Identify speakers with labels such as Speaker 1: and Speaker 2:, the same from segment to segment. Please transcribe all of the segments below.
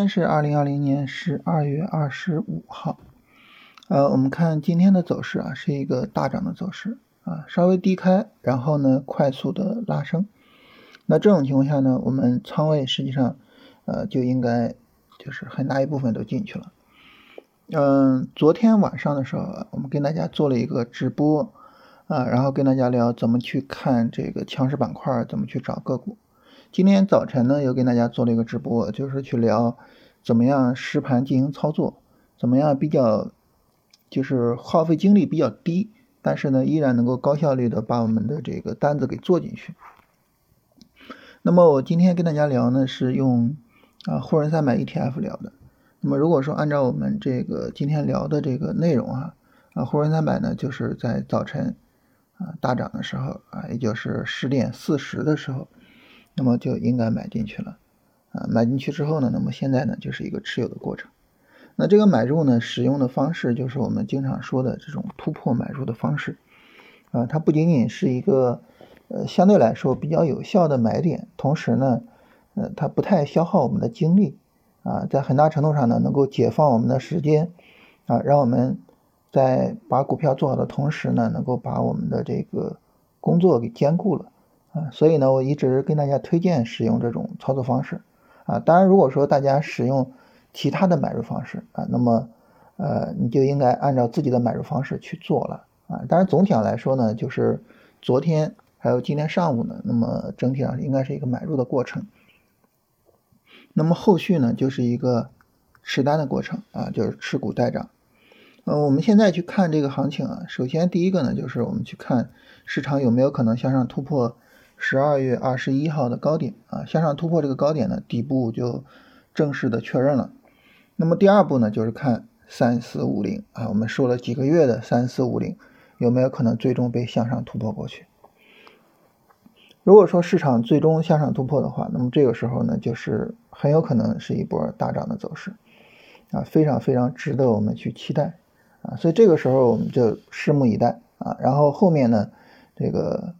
Speaker 1: 天是二零二零年十二月二十五号，呃，我们看今天的走势啊，是一个大涨的走势啊，稍微低开，然后呢快速的拉升。那这种情况下呢，我们仓位实际上呃就应该就是很大一部分都进去了。嗯，昨天晚上的时候，我们跟大家做了一个直播啊，然后跟大家聊怎么去看这个强势板块，怎么去找个股。今天早晨呢，又跟大家做了一个直播，就是去聊怎么样实盘进行操作，怎么样比较就是耗费精力比较低，但是呢依然能够高效率的把我们的这个单子给做进去。那么我今天跟大家聊呢是用啊沪深三百 ETF 聊的。那么如果说按照我们这个今天聊的这个内容啊啊沪深三百呢就是在早晨啊大涨的时候啊，也就是十点四十的时候。那么就应该买进去了，啊，买进去之后呢，那么现在呢就是一个持有的过程。那这个买入呢，使用的方式就是我们经常说的这种突破买入的方式，啊，它不仅仅是一个呃相对来说比较有效的买点，同时呢，呃，它不太消耗我们的精力，啊，在很大程度上呢能够解放我们的时间，啊，让我们在把股票做好的同时呢，能够把我们的这个工作给兼顾了。啊，所以呢，我一直跟大家推荐使用这种操作方式，啊，当然如果说大家使用其他的买入方式啊，那么呃，你就应该按照自己的买入方式去做了，啊，当然总体上来说呢，就是昨天还有今天上午呢，那么整体上应该是一个买入的过程，那么后续呢就是一个持单的过程啊，就是持股待涨，呃，我们现在去看这个行情啊，首先第一个呢就是我们去看市场有没有可能向上突破。十二月二十一号的高点啊，向上突破这个高点呢，底部就正式的确认了。那么第二步呢，就是看三四五零啊，我们说了几个月的三四五零有没有可能最终被向上突破过去？如果说市场最终向上突破的话，那么这个时候呢，就是很有可能是一波大涨的走势啊，非常非常值得我们去期待啊。所以这个时候我们就拭目以待啊。然后后面呢，这个。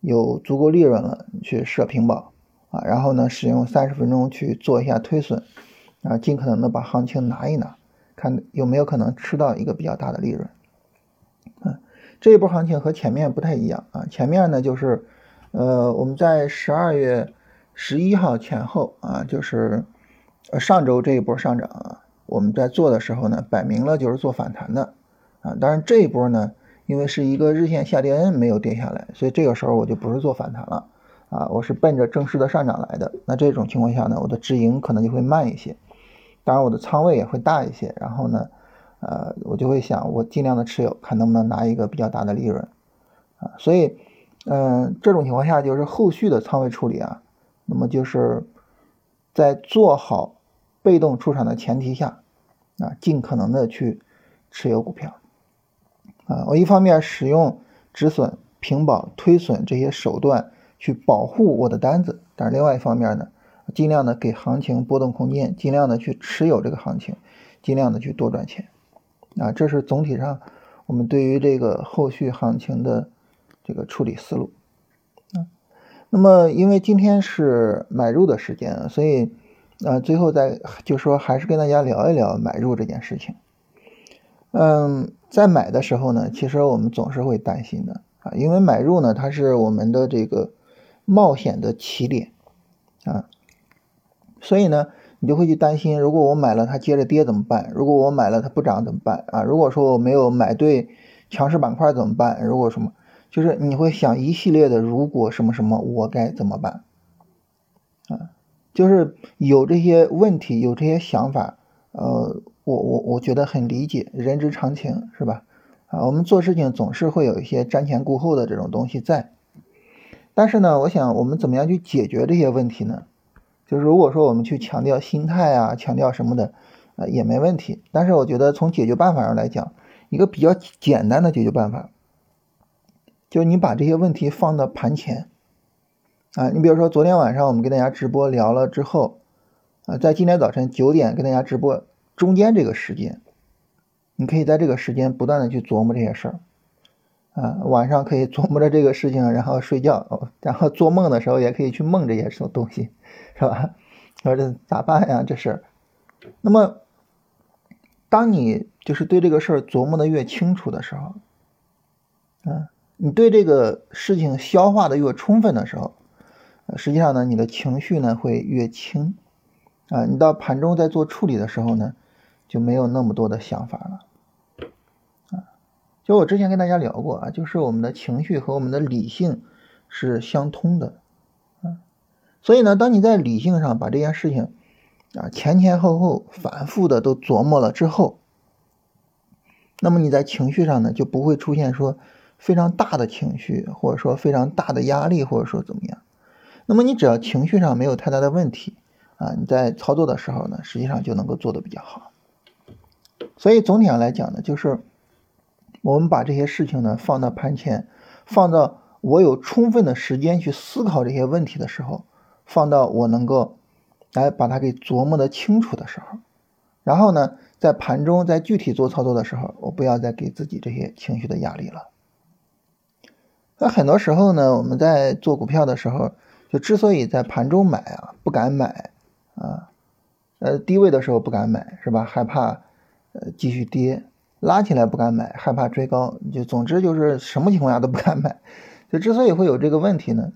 Speaker 1: 有足够利润了，你去设平保啊，然后呢，使用三十分钟去做一下推损啊，尽可能的把行情拿一拿，看有没有可能吃到一个比较大的利润。嗯，这一波行情和前面不太一样啊，前面呢就是，呃，我们在十二月十一号前后啊，就是上周这一波上涨啊，我们在做的时候呢，摆明了就是做反弹的啊，当然这一波呢。因为是一个日线下跌 N 没有跌下来，所以这个时候我就不是做反弹了啊，我是奔着正式的上涨来的。那这种情况下呢，我的止盈可能就会慢一些，当然我的仓位也会大一些。然后呢，呃，我就会想，我尽量的持有，看能不能拿一个比较大的利润啊。所以，嗯，这种情况下就是后续的仓位处理啊，那么就是在做好被动出场的前提下啊，尽可能的去持有股票。啊，我一方面使用止损、平保、推损这些手段去保护我的单子，但是另外一方面呢，尽量的给行情波动空间，尽量的去持有这个行情，尽量的去多赚钱。啊，这是总体上我们对于这个后续行情的这个处理思路。啊，那么因为今天是买入的时间，所以啊，最后再就说还是跟大家聊一聊买入这件事情。嗯。在买的时候呢，其实我们总是会担心的啊，因为买入呢，它是我们的这个冒险的起点啊，所以呢，你就会去担心，如果我买了它接着跌怎么办？如果我买了它不涨怎么办啊？如果说我没有买对强势板块怎么办？如果什么，就是你会想一系列的如果什么什么，我该怎么办啊？就是有这些问题，有这些想法，呃。我我我觉得很理解，人之常情，是吧？啊，我们做事情总是会有一些瞻前顾后的这种东西在。但是呢，我想我们怎么样去解决这些问题呢？就是如果说我们去强调心态啊，强调什么的，啊，也没问题。但是我觉得从解决办法上来讲，一个比较简单的解决办法，就是你把这些问题放到盘前。啊，你比如说昨天晚上我们跟大家直播聊了之后，啊，在今天早晨九点跟大家直播。中间这个时间，你可以在这个时间不断的去琢磨这些事儿，啊，晚上可以琢磨着这个事情，然后睡觉，然后做梦的时候也可以去梦这些什么东西，是吧？说这咋办呀？这事儿，那么，当你就是对这个事儿琢磨的越清楚的时候，嗯，你对这个事情消化的越充分的时候，实际上呢，你的情绪呢会越轻，啊，你到盘中在做处理的时候呢，就没有那么多的想法了。啊就我之前跟大家聊过啊，就是我们的情绪和我们的理性是相通的，啊，所以呢，当你在理性上把这件事情啊前前后后反复的都琢磨了之后，那么你在情绪上呢就不会出现说非常大的情绪，或者说非常大的压力，或者说怎么样。那么你只要情绪上没有太大的问题啊，你在操作的时候呢，实际上就能够做得比较好。所以总体上来讲呢，就是。我们把这些事情呢放到盘前，放到我有充分的时间去思考这些问题的时候，放到我能够来把它给琢磨的清楚的时候，然后呢，在盘中在具体做操作的时候，我不要再给自己这些情绪的压力了。那很多时候呢，我们在做股票的时候，就之所以在盘中买啊，不敢买啊，呃，低位的时候不敢买，是吧？害怕继续跌。拉起来不敢买，害怕追高，就总之就是什么情况下都不敢买。就之所以会有这个问题呢，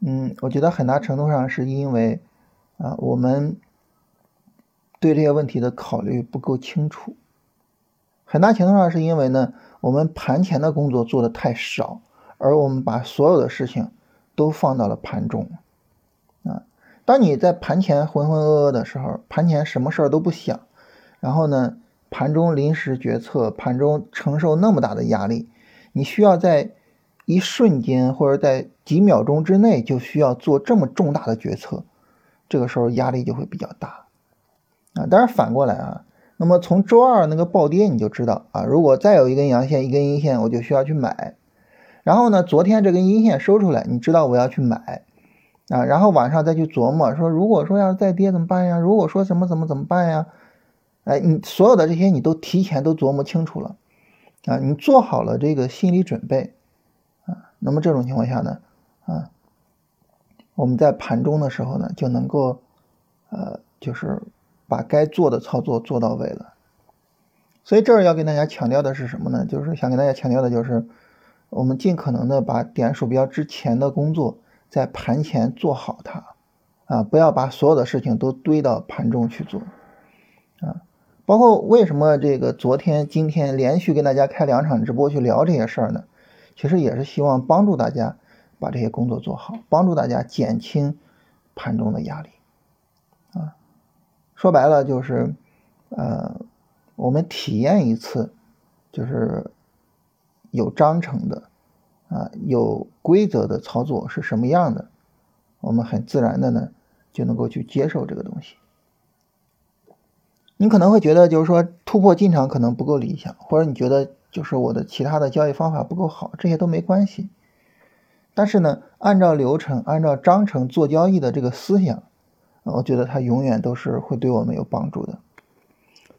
Speaker 1: 嗯，我觉得很大程度上是因为啊，我们对这些问题的考虑不够清楚。很大程度上是因为呢，我们盘前的工作做的太少，而我们把所有的事情都放到了盘中。啊，当你在盘前浑浑噩噩的时候，盘前什么事儿都不想，然后呢？盘中临时决策，盘中承受那么大的压力，你需要在一瞬间或者在几秒钟之内就需要做这么重大的决策，这个时候压力就会比较大啊。当然反过来啊，那么从周二那个暴跌你就知道啊，如果再有一根阳线一根阴线，我就需要去买。然后呢，昨天这根阴线收出来，你知道我要去买啊。然后晚上再去琢磨说，如果说要是再跌怎么办呀？如果说什么怎么怎么办呀？哎，你所有的这些你都提前都琢磨清楚了，啊，你做好了这个心理准备，啊，那么这种情况下呢，啊，我们在盘中的时候呢，就能够，呃，就是把该做的操作做到位了。所以这儿要跟大家强调的是什么呢？就是想跟大家强调的就是，我们尽可能的把点鼠标之前的工作在盘前做好它，啊，不要把所有的事情都堆到盘中去做，包括为什么这个昨天、今天连续跟大家开两场直播去聊这些事儿呢？其实也是希望帮助大家把这些工作做好，帮助大家减轻盘中的压力。啊，说白了就是，呃，我们体验一次，就是有章程的，啊，有规则的操作是什么样的，我们很自然的呢就能够去接受这个东西。你可能会觉得，就是说突破进场可能不够理想，或者你觉得就是我的其他的交易方法不够好，这些都没关系。但是呢，按照流程、按照章程做交易的这个思想，我觉得它永远都是会对我们有帮助的。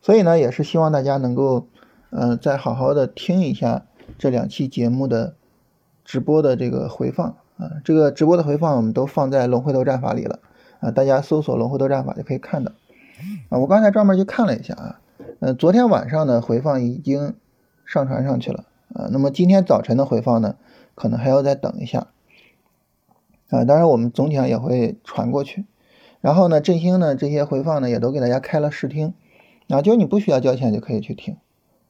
Speaker 1: 所以呢，也是希望大家能够，嗯，再好好的听一下这两期节目的直播的这个回放啊，这个直播的回放我们都放在龙回头战法里了啊，大家搜索龙回头战法就可以看到。啊，我刚才专门去看了一下啊，呃，昨天晚上的回放已经上传上去了啊，那么今天早晨的回放呢，可能还要再等一下。啊，当然我们总体上也会传过去，然后呢，振兴呢这些回放呢也都给大家开了试听，啊，就是你不需要交钱就可以去听。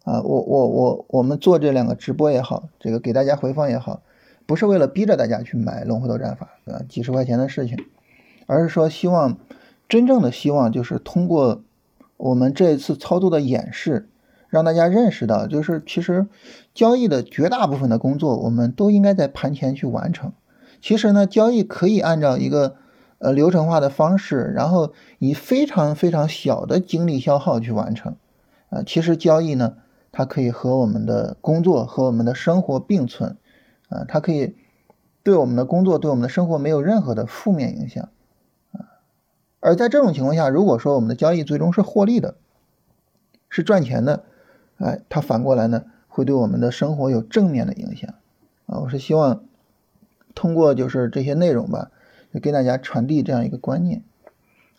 Speaker 1: 啊，我我我我们做这两个直播也好，这个给大家回放也好，不是为了逼着大家去买龙回头战法啊，几十块钱的事情，而是说希望。真正的希望就是通过我们这一次操作的演示，让大家认识到，就是其实交易的绝大部分的工作，我们都应该在盘前去完成。其实呢，交易可以按照一个呃流程化的方式，然后以非常非常小的精力消耗去完成。啊，其实交易呢，它可以和我们的工作和我们的生活并存，啊，它可以对我们的工作对我们的生活没有任何的负面影响。而在这种情况下，如果说我们的交易最终是获利的，是赚钱的，哎，它反过来呢，会对我们的生活有正面的影响啊！我是希望通过就是这些内容吧，给大家传递这样一个观念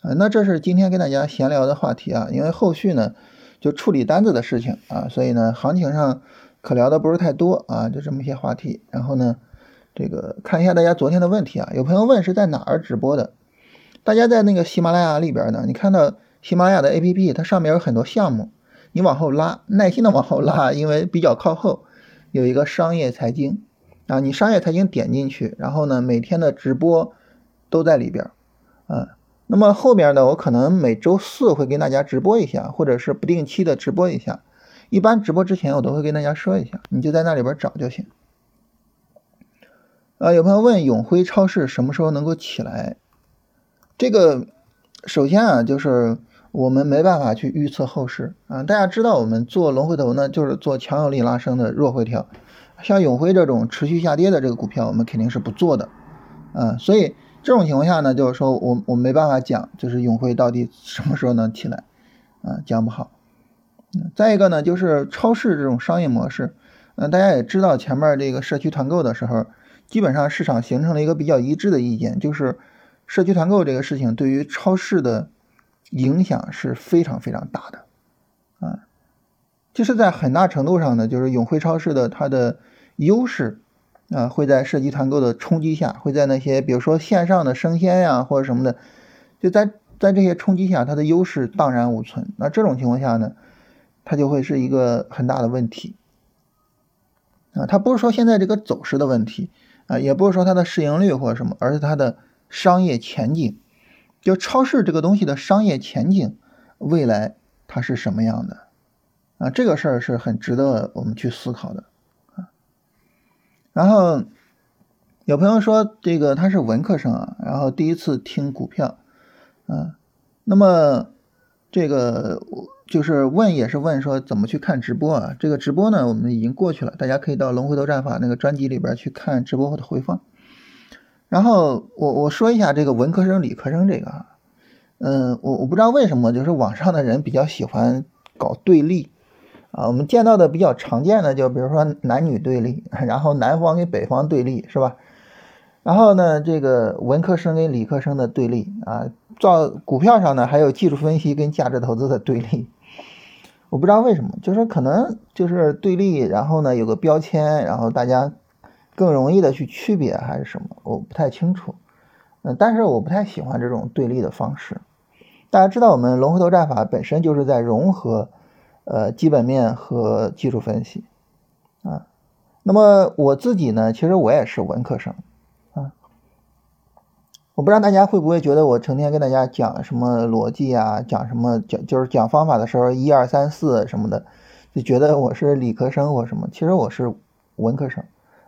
Speaker 1: 啊，那这是今天跟大家闲聊的话题啊，因为后续呢就处理单子的事情啊，所以呢行情上可聊的不是太多啊，就这么一些话题。然后呢，这个看一下大家昨天的问题啊，有朋友问是在哪儿直播的？大家在那个喜马拉雅里边呢，你看到喜马拉雅的 APP，它上面有很多项目，你往后拉，耐心的往后拉，因为比较靠后有一个商业财经啊，你商业财经点进去，然后呢每天的直播都在里边啊。那么后边呢，我可能每周四会跟大家直播一下，或者是不定期的直播一下。一般直播之前我都会跟大家说一下，你就在那里边找就行。啊，有朋友问永辉超市什么时候能够起来？这个首先啊，就是我们没办法去预测后市啊。大家知道，我们做龙回头呢，就是做强有力拉升的弱回调。像永辉这种持续下跌的这个股票，我们肯定是不做的啊。所以这种情况下呢，就是说我我没办法讲，就是永辉到底什么时候能起来啊，讲不好。再一个呢，就是超市这种商业模式，嗯，大家也知道，前面这个社区团购的时候，基本上市场形成了一个比较一致的意见，就是。社区团购这个事情对于超市的影响是非常非常大的，啊，就是在很大程度上呢，就是永辉超市的它的优势啊，会在社区团购的冲击下，会在那些比如说线上的生鲜呀或者什么的，就在在这些冲击下，它的优势荡然无存。那这种情况下呢，它就会是一个很大的问题啊。它不是说现在这个走势的问题啊，也不是说它的市盈率或者什么，而是它的。商业前景，就超市这个东西的商业前景，未来它是什么样的啊？这个事儿是很值得我们去思考的啊。然后有朋友说这个他是文科生啊，然后第一次听股票啊，那么这个就是问也是问说怎么去看直播啊？这个直播呢我们已经过去了，大家可以到龙回头战法那个专辑里边去看直播后的回放。然后我我说一下这个文科生理科生这个啊，嗯，我我不知道为什么就是网上的人比较喜欢搞对立啊，我们见到的比较常见的就比如说男女对立，然后南方跟北方对立是吧？然后呢，这个文科生跟理科生的对立啊，照股票上呢还有技术分析跟价值投资的对立，我不知道为什么，就是可能就是对立，然后呢有个标签，然后大家。更容易的去区别还是什么？我不太清楚，嗯，但是我不太喜欢这种对立的方式。大家知道，我们龙回头战法本身就是在融合，呃，基本面和技术分析，啊，那么我自己呢，其实我也是文科生，啊，我不知道大家会不会觉得我成天跟大家讲什么逻辑啊，讲什么讲就是讲方法的时候一二三四什么的，就觉得我是理科生或什么，其实我是文科生。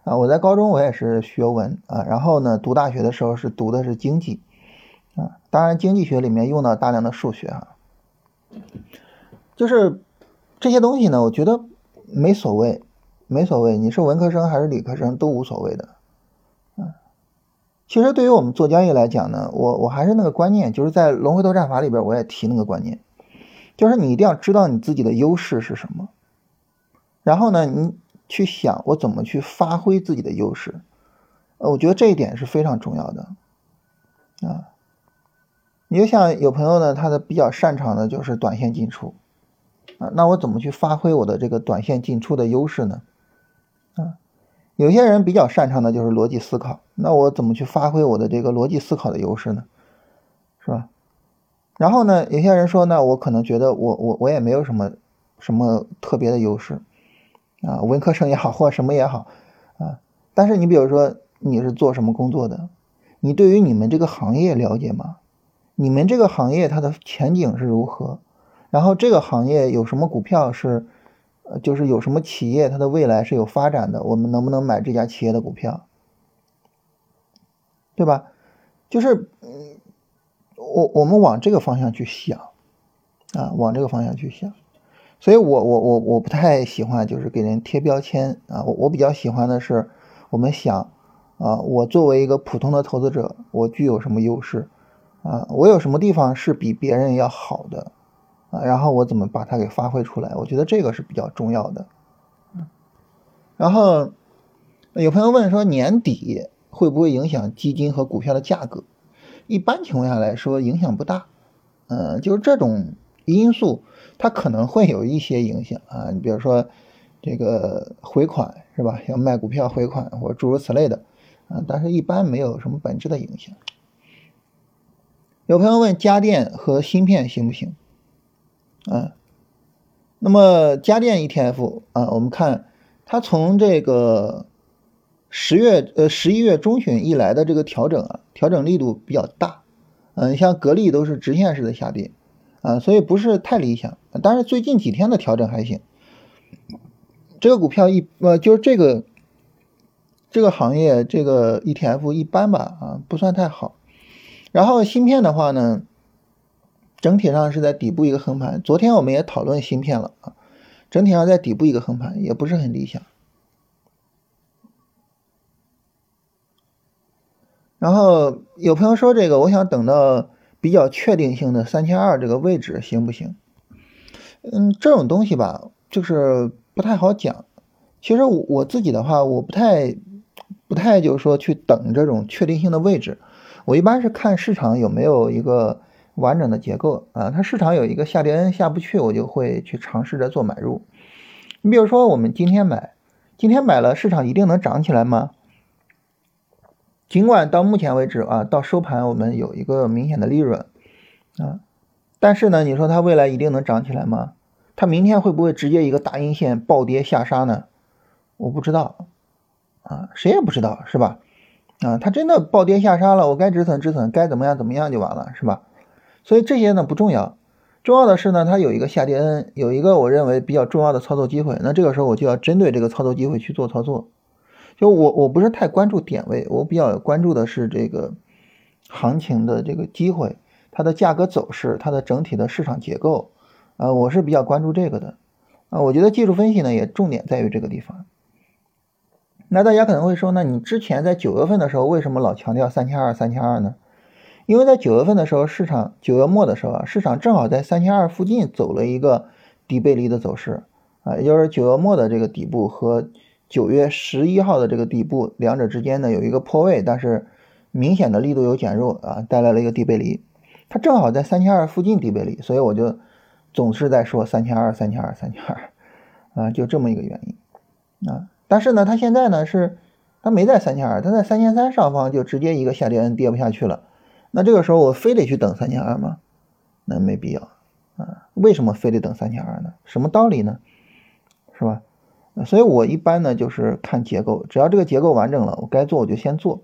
Speaker 1: 啊，我在高中我也是学文啊，然后呢，读大学的时候是读的是经济，啊，当然经济学里面用到大量的数学啊，就是这些东西呢，我觉得没所谓，没所谓，你是文科生还是理科生都无所谓的，啊，其实对于我们做交易来讲呢，我我还是那个观念，就是在龙回头战法里边我也提那个观念，就是你一定要知道你自己的优势是什么，然后呢，你。去想我怎么去发挥自己的优势，呃，我觉得这一点是非常重要的，啊，你就像有朋友呢，他的比较擅长的就是短线进出，啊，那我怎么去发挥我的这个短线进出的优势呢？啊，有些人比较擅长的就是逻辑思考，那我怎么去发挥我的这个逻辑思考的优势呢？是吧？然后呢，有些人说，那我可能觉得我我我也没有什么什么特别的优势。啊，文科生也好，或者什么也好，啊，但是你比如说你是做什么工作的，你对于你们这个行业了解吗？你们这个行业它的前景是如何？然后这个行业有什么股票是，呃，就是有什么企业它的未来是有发展的，我们能不能买这家企业的股票？对吧？就是，嗯，我我们往这个方向去想，啊，往这个方向去想。所以，我我我我不太喜欢就是给人贴标签啊，我我比较喜欢的是，我们想啊，我作为一个普通的投资者，我具有什么优势啊？我有什么地方是比别人要好的啊？然后我怎么把它给发挥出来？我觉得这个是比较重要的。然后有朋友问说，年底会不会影响基金和股票的价格？一般情况下来说，影响不大嗯，就是这种因素，它可能会有一些影响啊。你比如说这个回款是吧？要卖股票回款或诸如此类的啊，但是一般没有什么本质的影响。有朋友问家电和芯片行不行？啊，那么家电 ETF 啊，我们看它从这个十月呃十一月中旬以来的这个调整啊，调整力度比较大。嗯，像格力都是直线式的下跌啊，所以不是太理想。但是最近几天的调整还行。这个股票一呃就是这个这个行业这个 ETF 一般吧啊，不算太好。然后芯片的话呢，整体上是在底部一个横盘。昨天我们也讨论芯片了啊，整体上在底部一个横盘，也不是很理想。然后有朋友说这个，我想等到比较确定性的三千二这个位置行不行？嗯，这种东西吧，就是不太好讲。其实我自己的话，我不太不太就是说去等这种确定性的位置。我一般是看市场有没有一个完整的结构啊，它市场有一个下跌 N 下不去，我就会去尝试着做买入。你比如说我们今天买，今天买了，市场一定能涨起来吗？尽管到目前为止啊，到收盘我们有一个明显的利润啊，但是呢，你说它未来一定能涨起来吗？它明天会不会直接一个大阴线暴跌下杀呢？我不知道啊，谁也不知道是吧？啊，它真的暴跌下杀了，我该止损止损，该怎么样怎么样就完了，是吧？所以这些呢不重要，重要的是呢，它有一个下跌 N，有一个我认为比较重要的操作机会，那这个时候我就要针对这个操作机会去做操作。就我我不是太关注点位，我比较关注的是这个行情的这个机会，它的价格走势，它的整体的市场结构，啊，我是比较关注这个的，啊，我觉得技术分析呢也重点在于这个地方。那大家可能会说，那你之前在九月份的时候为什么老强调三千二三千二呢？因为在九月份的时候，市场九月末的时候啊，市场正好在三千二附近走了一个底背离的走势啊，也就是九月末的这个底部和九月十一号的这个底部两者之间呢有一个破位，但是明显的力度有减弱啊，带来了一个底背离，它正好在三千二附近底背离，所以我就总是在说三千二三千二三千二啊，就这么一个原因啊。但是呢，它现在呢是，它没在三千二，它在三千三上方就直接一个下跌 N 跌不下去了。那这个时候我非得去等三千二吗？那没必要啊。为什么非得等三千二呢？什么道理呢？是吧？所以我一般呢就是看结构，只要这个结构完整了，我该做我就先做，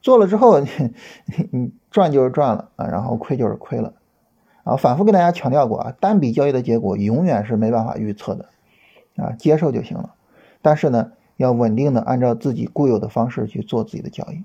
Speaker 1: 做了之后 你你赚就是赚了啊，然后亏就是亏了。啊，反复跟大家强调过啊，单笔交易的结果永远是没办法预测的啊，接受就行了。但是呢。要稳定的按照自己固有的方式去做自己的交易。